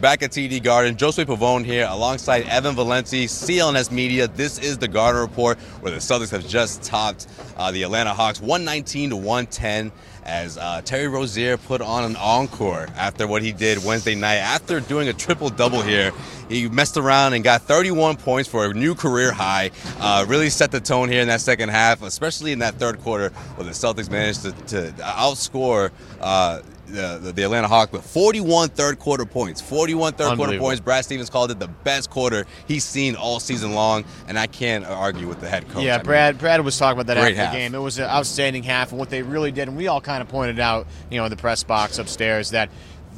Back at TD Garden, Josue Pavone here alongside Evan Valenti, CLNS Media. This is the Garden Report where the Celtics have just topped uh, the Atlanta Hawks 119 to 110 as uh, Terry Rozier put on an encore after what he did Wednesday night. After doing a triple double here, he messed around and got 31 points for a new career high. Uh, really set the tone here in that second half, especially in that third quarter where the Celtics managed to, to outscore. Uh, the, the, Atlanta Hawks with 41 third quarter points. 41 third quarter points. Brad Stevens called it the best quarter he's seen all season long, and I can't argue with the head coach. Yeah, I Brad. Mean, Brad was talking about that after half. the game. It was an outstanding half, and what they really did, and we all kind of pointed out, you know, in the press box upstairs that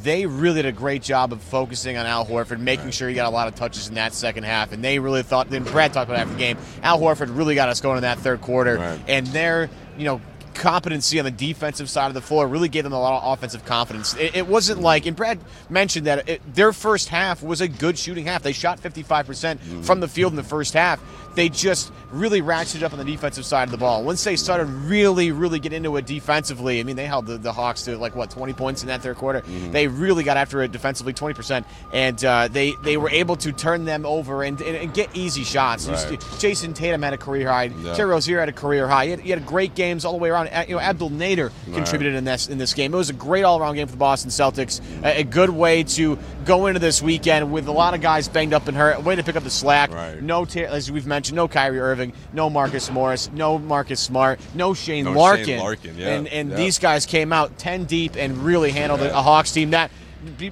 they really did a great job of focusing on Al Horford, making sure he got a lot of touches in that second half. And they really thought, then Brad talked about after the game, Al Horford really got us going in that third quarter. Right. And they're, you know, competency on the defensive side of the floor really gave them a lot of offensive confidence. It, it wasn't like, and Brad mentioned that it, their first half was a good shooting half. They shot 55% mm hmm from the field in the first half they just really ratcheted up on the defensive side of the ball. Once they started really, really get into it defensively, I mean, they held the, the Hawks to like what 20 points in that third quarter. Mm-hmm. They really got after it defensively, 20 percent, and uh, they they were able to turn them over and, and, and get easy shots. Right. Jayson Tatum had a career high. Yeah. Terry Rozier had a career high. He had, he had, great games all the way around. You know, Abdel Nader right. contributed in this in this game. It was a great all around game for the Boston Celtics. A, a, good way to go into this weekend with a lot of guys banged up and hurt. A way to pick up the slack. Right. No, as we've mentioned, no Kyrie Irving no Marcus Morris, no Marcus Smart, no Shane no Larkin. Shane Larkin yeah. And, and yeah. these guys came out 10 deep and really handled yeah. a Hawks team that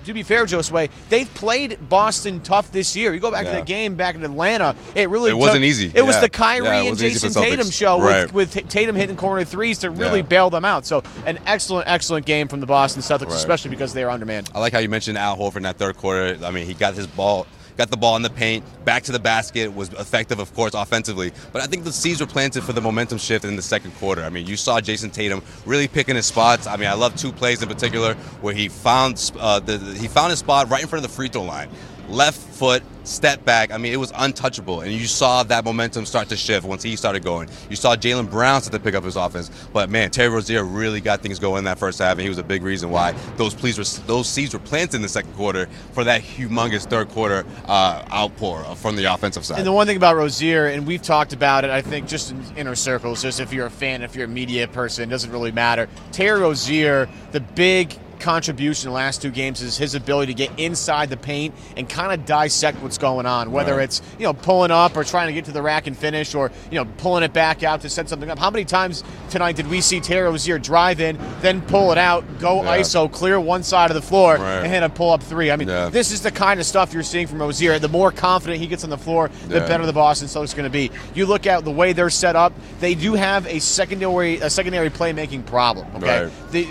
to be fair, Josue, they've played Boston tough this year. You go back yeah. to the game back in Atlanta, it really it wasn't easy. It yeah. was the Kyrie yeah, and Jayson Tatum show right. with, with, Tatum hitting corner threes to really bail them out. So an excellent, excellent game from the Boston Celtics, right. especially because they are undermanned. I like how you mentioned Al Horford in that third quarter. I mean, he got his ball got the ball in the paint, back to the basket, was effective, of course, offensively. But I think the seeds were planted for the momentum shift in the second quarter. I mean, you saw Jayson Tatum really picking his spots. I mean, I love two plays in particular where he found uh, the, he found his spot right in front of the free throw line left foot, step back. I mean, it was untouchable. And you saw that momentum start to shift once he started going. You saw Jaylen Brown start to pick up his offense. But man, Terry Rozier really got things going in that first half, and he was a big reason why those pleas were, those seeds were planted in the second quarter for that humongous third quarter uh, outpour from the offensive side. And the one thing about Rozier, and we've talked about it, I think, just in inner circles, just if you're a fan, if you're a media person, it doesn't really matter. Terry Rozier, the big contribution in the last two games is his ability to get inside the paint and kind of dissect what's going on, whether right. it's you know pulling up or trying to get to the rack and finish, or you know pulling it back out to set something up. How many times tonight did we see Terry Rozier drive in, then pull it out, go yeah. ISO, clear one side of the floor, right. and hit a pull up three? I mean, yeah. this is the kind of stuff you're seeing from Rozier. The more confident he gets on the floor, the yeah. better the Boston Celtics going to be. You look at the way they're set up; they do have a secondary a secondary playmaking problem. Okay, right. they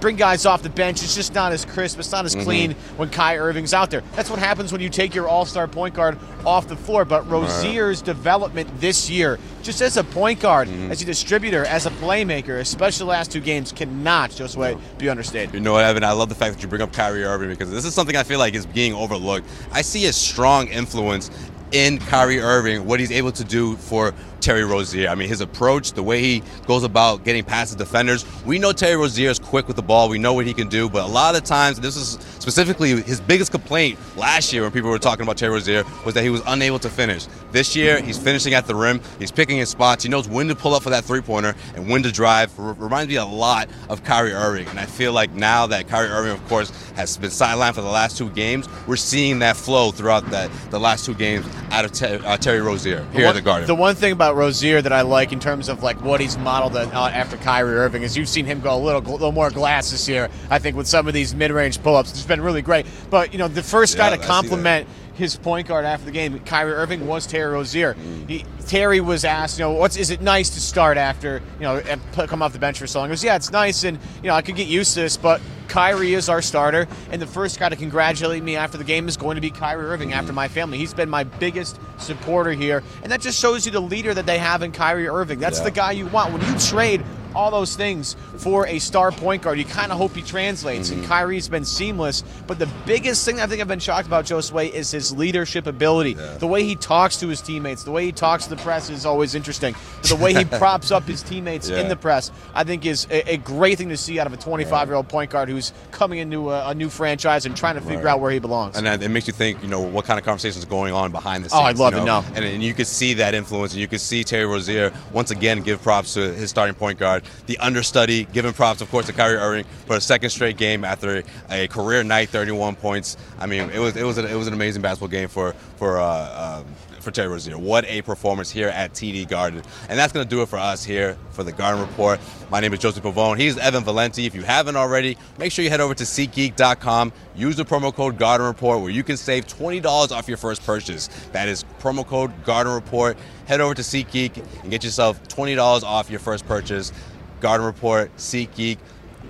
bring guys off the bench. It's just not as crisp. It's not as mm-hmm. clean when Kai Irving's out there. That's what happens when you take your all-star point guard off the floor. But Rozier's right. development this year, just as a point guard, mm-hmm. as a distributor, as a playmaker, especially the last two games, cannot just wait no. be understated. You know what, Evan? I love the fact that you bring up Kyrie Irving because this is something I feel like is being overlooked. I see a strong influence in Kyrie Irving, what he's able to do for Terry Rozier. I mean, his approach, the way he goes about getting past the defenders. We know Terry Rozier is quick with the ball. We know what he can do, but a lot of the times, this is specifically his biggest complaint last year when people were talking about Terry Rozier was that he was unable to finish. This year, he's finishing at the rim. He's picking his spots. He knows when to pull up for that three-pointer and when to drive. R- reminds me a lot of Kyrie Irving, and I feel like now that Kyrie Irving, of course, has been sidelined for the last two games, we're seeing that flow throughout that the last two games out of Ter- uh, Terry Rozier here one, at the Garden. The one thing about Rozier that I like in terms of like what he's modeled uh, after Kyrie Irving is you've seen him go a little, little more glass this year. I think with some of these mid-range pull-ups, it's been really great. But you know, the first Yeah, guy to see compliment his point guard after the game, Kyrie Irving, was Terry Rozier. He, Terry was asked, you know, what's is it nice to start after you know and put, come off the bench for so long? He goes, yeah, it's nice, and you know I could get used to this, but Kyrie is our starter, and the first guy to congratulate me after the game is going to be Kyrie Irving after my family. He's been my biggest supporter here, and that just shows you the leader that they have in Kyrie Irving. That's Yeah. the guy you want when you trade all those things for a star point guard. You kind of hope he translates, and mm-hmm. Kyrie's been seamless. But the biggest thing I think I've been shocked about Josue is his leadership ability. The way he talks to his teammates, the way he talks to the press is always interesting. But the way he props up his teammates in the press, I think, is a, a great thing to see out of a 25 year old point guard who's coming into a, a new franchise and trying to figure Right. out where he belongs. and it makes you think, you know, what kind of conversations are going on behind the scenes. Oh. I'd love you to know. And, and you could see that influence, and you could see Terry Rozier once again give props to his starting point guard, the understudy, giving props, of course, to Kyrie Irving for a second straight game after a career night, 31 points. I mean, it was it was a, it was an amazing basketball game for for. Uh, um, for Terry Rozier. What a performance here at TD Garden. And that's going to do it for us here for the Garden Report. My name is Joseph Pavone. He's Evan Valenti. If you haven't already, make sure you head over to SeatGeek.com. Use the promo code Garden Report where you can save $20 off your first purchase. That is promo code Garden Report. Head over to SeatGeek and get yourself $20 off your first purchase. Garden Report, SeatGeek.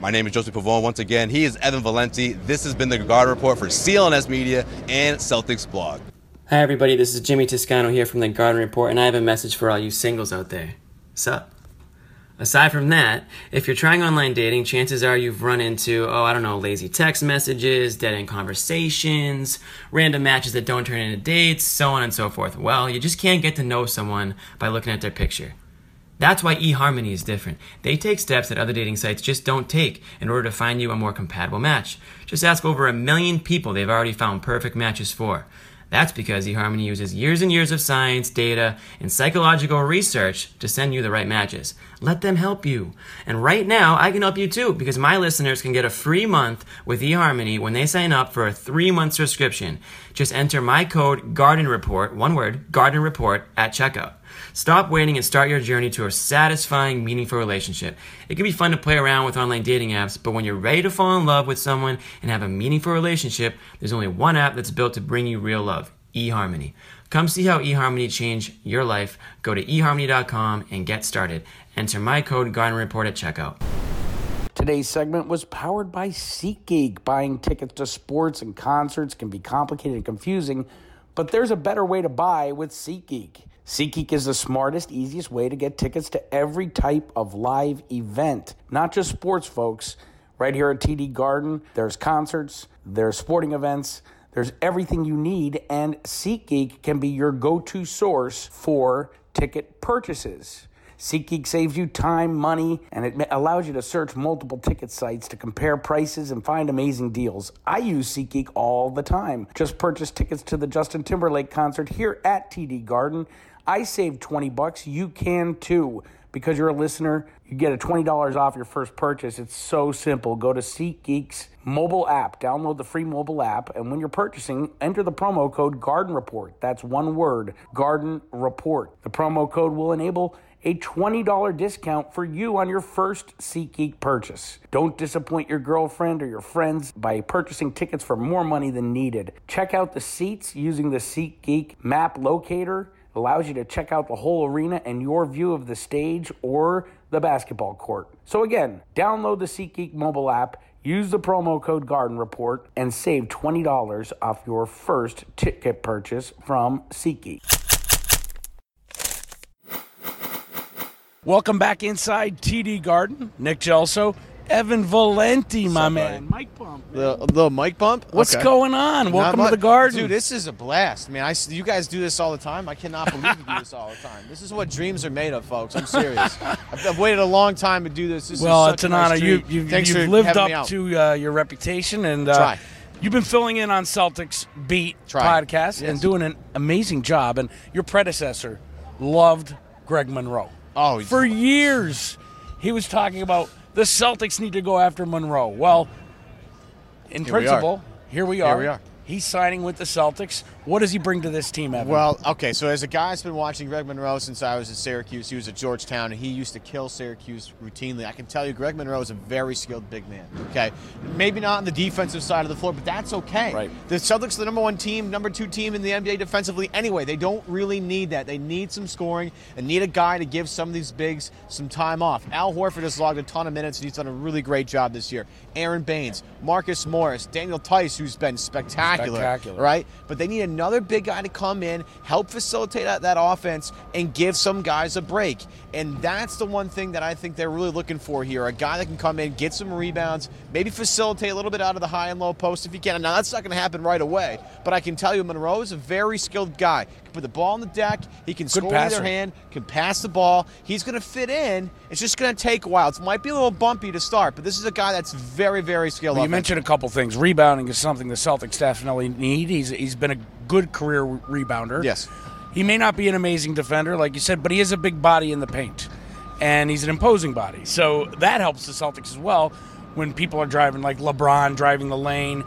My name is Joseph Pavone. Once again, he is Evan Valenti. This has been the Garden Report for CLNS Media and Celtics Blog. Hi, everybody. This is Jimmy Toscano here from the Garden Report, and I have a message for all you singles out there. Sup? Aside from that, if you're trying online dating, chances are you've run into, oh, I don't know, lazy text messages, dead end conversations, random matches that don't turn into dates, so on and so forth. Well, you just can't get to know someone by looking at their picture. That's why eHarmony is different. They take steps that other dating sites just don't take in order to find you a more compatible match. Just ask over a million people they've already found perfect matches for. That's because eHarmony uses years and years of science, data, and psychological research to send you the right matches. Let them help you. And right now, I can help you too because my listeners can get a free month with eHarmony when they sign up for a three month subscription. Just enter my code Garden Report, one word, Garden Report, at checkout. Stop waiting and start your journey to a satisfying, meaningful relationship. It can be fun to play around with online dating apps, but when you're ready to fall in love with someone and have a meaningful relationship, there's only one app that's built to bring you real love eHarmony. Come see how eHarmony changed your life. Go to eHarmony.com and get started. Enter my code Garden Report at checkout. Today's segment was powered by SeatGeek. Buying tickets to sports and concerts can be complicated and confusing, but there's a better way to buy with SeatGeek. SeatGeek is the smartest, easiest way to get tickets to every type of live event, not just sports, folks. Right here at TD Garden, there's concerts, there's sporting events, there's everything you need, and SeatGeek can be your go to source for ticket purchases. SeatGeek saves you time, money, and it allows you to search multiple ticket sites to compare prices and find amazing deals. I use SeatGeek all the time. Just purchased tickets to the Justin Timberlake concert here at TD Garden. I saved 20 bucks. You can too. Because you're a listener, you get a $20 off your first purchase. It's so simple. Go to SeatGeek's mobile app, download the free mobile app, and when you're purchasing, enter the promo code Garden Report. That's one word, Garden Report. The promo code will enable a $20 discount for you on your first SeatGeek purchase. Don't disappoint your girlfriend or your friends by purchasing tickets for more money than needed. Check out the seats using the SeatGeek map locator. Allows you to check out the whole arena and your view of the stage or the basketball court. So again, download the SeatGeek mobile app, use the promo code Garden Report, and save $20 off your first ticket purchase from SeatGeek. Welcome back inside TD Garden. Nick Gelso, Evan Valenti, my up, man. buddy? Mike Bump. The little mic bump. What's Okay. going on? Not Welcome to the garden. dude. This is a blast, man. I s- you guys do this all the time. I cannot believe you do this all the time. This is what dreams are made of, folks. I'm serious. I've, I've waited a long time to do this. This well, is such it's a an nice honor. You, treat. you, Thanks you've for lived having me up out. to uh, your reputation, and uh, Try. you've been filling in on Celtics Beat Try. podcast and Yes. doing an amazing job. And your predecessor loved Greg Monroe. Oh, for years, he was talking about the Celtics need to go after Monroe. Well, in Here we principle, here we are. we are. He's signing with the Celtics. What does he bring to this team, Evan? Well, okay, so as a guy that's been watching Greg Monroe since I was at Syracuse, he was at Georgetown, and he used to kill Syracuse routinely. I can tell you, Greg Monroe is a very skilled big man. Okay, maybe not on the defensive side of the floor, but that's okay. Right. The Celtics are the number one team, number two team in the NBA defensively. Anyway, they don't really need that. They need some scoring and need a guy to give some of these bigs some time off. Al Horford has logged a ton of minutes, and he's done a really great job this year. Aron Baynes, Marcus Morris, Daniel Theis, who's been spectacular. Spectacular. Right? But they need another big guy to come in, help facilitate that, that offense, and give some guys a break. And that's the one thing that I think they're really looking for here a guy that can come in, get some rebounds, maybe facilitate a little bit out of the high and low post if he can. Now, that's not going to happen right away, but I can tell you, Monroe is a very skilled guy. He can put the ball on the deck, he can score with passer. either hand, can pass the ball. He's going to fit in. It's just going to take a while. It might be a little bumpy to start, but this is a guy that's very, very skilled. Well, you mentioned a couple things. Rebounding is something the Celtics definitely need. He's he's been a good career rebounder. Yes. He may not be an amazing defender, like you said, but he is a big body in the paint, and he's an imposing body. So that helps the Celtics as well when people are driving like LeBron driving the lane.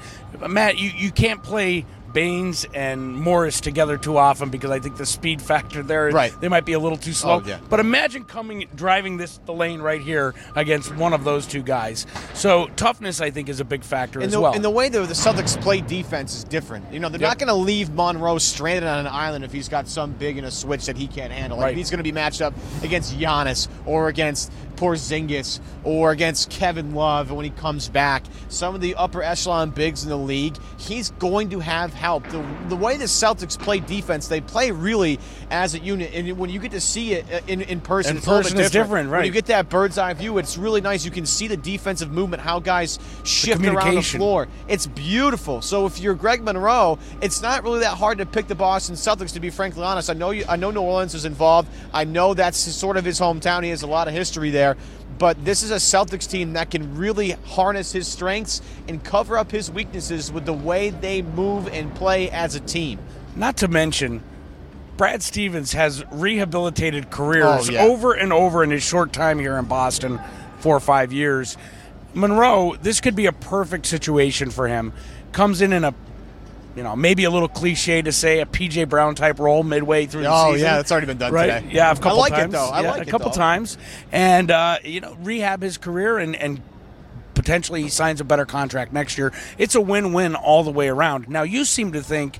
Matt, you, you can't play Baynes and Morris together too often because I think the speed factor there, Right. they might be a little too slow. Oh, yeah. But imagine coming driving this the lane right here against one of those two guys. So toughness, I think, is a big factor And as the, well. and the way the, the Celtics play defense is different. You know, they're Yep. not going to leave Monroe stranded on an island if he's got some big in a switch that he can't handle. Like Right. he's going to be matched up against Giannis or against Porzingis or against Kevin Love when he comes back. Some of the upper echelon bigs in the league, he's going to have help. The, the way the Celtics play defense, they play really as a unit. And when you get to see it uh, in, in person, In it's person bit it's different, When you get that bird's eye view, it's really nice. You can see the defensive movement, how guys shift around the floor. It's beautiful. So if you're Greg Monroe, it's not really that hard to pick the Boston Celtics. To be frankly honest, I know you. I know New Orleans is involved. I know that's sort of his hometown. He has a lot of history there. But this is a Celtics team that can really harness his strengths and cover up his weaknesses with the way they move and play as a team. Not to mention, Brad Stevens has rehabilitated careers Oh, yeah. over and over in his short time here in Boston, four or five years. Monroe, this could be a perfect situation for him. Comes in in a, you know, maybe a little cliche to say a PJ Brown type role midway through the Oh, season. yeah, that's already been done right? today. Yeah, a couple times. I like it, though. I Yeah, like a it, couple though. times, and uh, you know, rehab his career and and potentially he signs a better contract next year. It's a win-win all the way around. Now you seem to think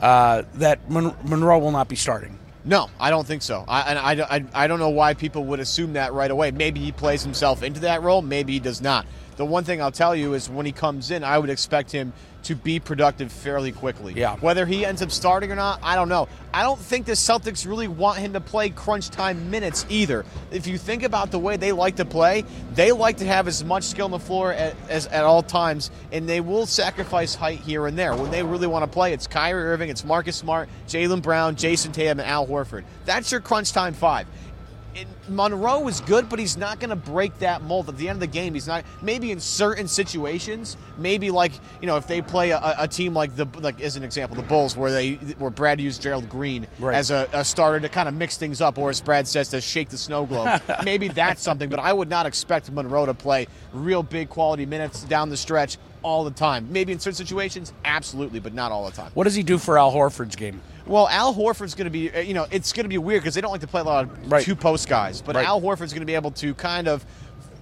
uh, that Mon- Monroe will not be starting. No, I don't think so. I, and I, I, I don't know why people would assume that right away. Maybe he plays himself into that role. Maybe he does not. The one thing I'll tell you is when he comes in, I would expect him to be productive fairly quickly. Yeah. Whether he ends up starting or not, I don't know. I don't think the Celtics really want him to play crunch time minutes either. If you think about the way they like to play, they like to have as much skill on the floor at, as at all times, and they will sacrifice height here and there. When they really want to play, it's Kyrie Irving, it's Marcus Smart, Jaylen Brown, Jayson Tatum, and Al Horford. That's your crunch time five. Monroe is good, but he's not going to break that mold. At the end of the game, he's not. Maybe in certain situations, maybe like you know, if they play a, a team like the like as an example, the Bulls, where they where Brad used Gerald Green Right. as a, a starter to kind of mix things up, or as Brad says, to shake the snow globe. maybe that's something, but I would not expect Monroe to play real big quality minutes down the stretch all the time. Maybe in certain situations, absolutely, but not all the time. What does he do for Al Horford's game? Well, Al Horford's going to be, uh, you know, it's going to be weird because they don't like to play a lot of Right. two post guys. But Right. Al Horford's going to be able to kind of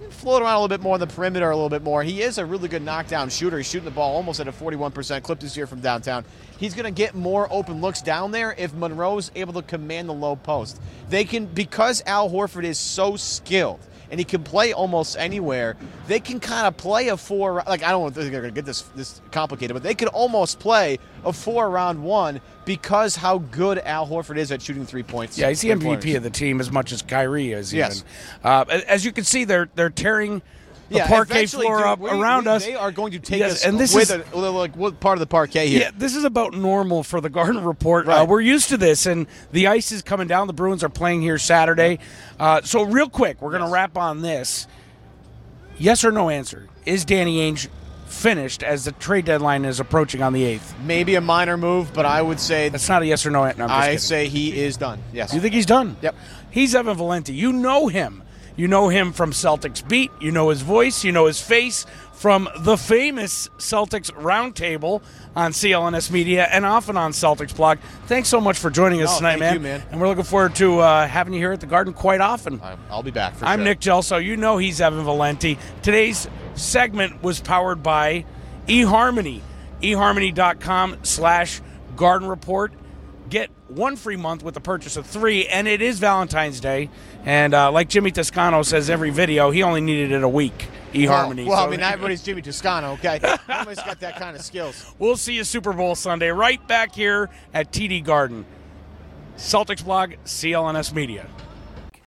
float around a little bit more on the perimeter a little bit more. He is a really good knockdown shooter. He's shooting the ball almost at a 41% clip this year from downtown. He's going to get more open looks down there if Monroe's able to command the low post. They can, because Al Horford is so skilled and he can play almost anywhere. They can kind of play a four. Like I don't think they're going to get this this complicated, but they could almost play a four round one because how good Al Horford is at shooting three points. Yeah, he's the. MVP of the team as much as Kyrie is. Yes. Even. Uh, as you can see, they're they're tearing the Yeah, parquet floor up we- around we- us. They are going to take Yes, us and this with is- a, like what part of the parquet here? Yeah, this is about normal for the Garden Report. Uh, we're used to this, and the ice is coming down. The Bruins are playing here Saturday. Uh, so, real quick, we're going to wrap on this. Yes or no answer. Is Danny Ainge finished as the trade deadline is approaching on the 8th? Maybe a minor move, but I would say That's not a yes or no. no I kidding. say he is done. Yes. You think he's done? Yep. He's Evan Valenti. You know him. You know him from Celtics Beat. You know his voice. You know his face from the famous Celtics Roundtable on CLNS Media and often on Celtics Blog. Thanks so much for joining us Oh, tonight, thank man. you, man. And we're looking forward to uh, having you here at the Garden quite often. I'll be back. For I'm sure. Nick Gelso. You know he's Evan Valenti. Today's segment was powered by eHarmony. eHarmony.com slash garden report. Get one free month with the purchase of three, and it is Valentine's Day. And uh, like Jimmy Toscano says every video, he only needed it a week. eHarmony. Well, well So I mean, not everybody's Jimmy Toscano, okay? Nobody's got that kind of skills. We'll see you Super Bowl Sunday right back here at TD Garden. Celtics blog, CLNS Media.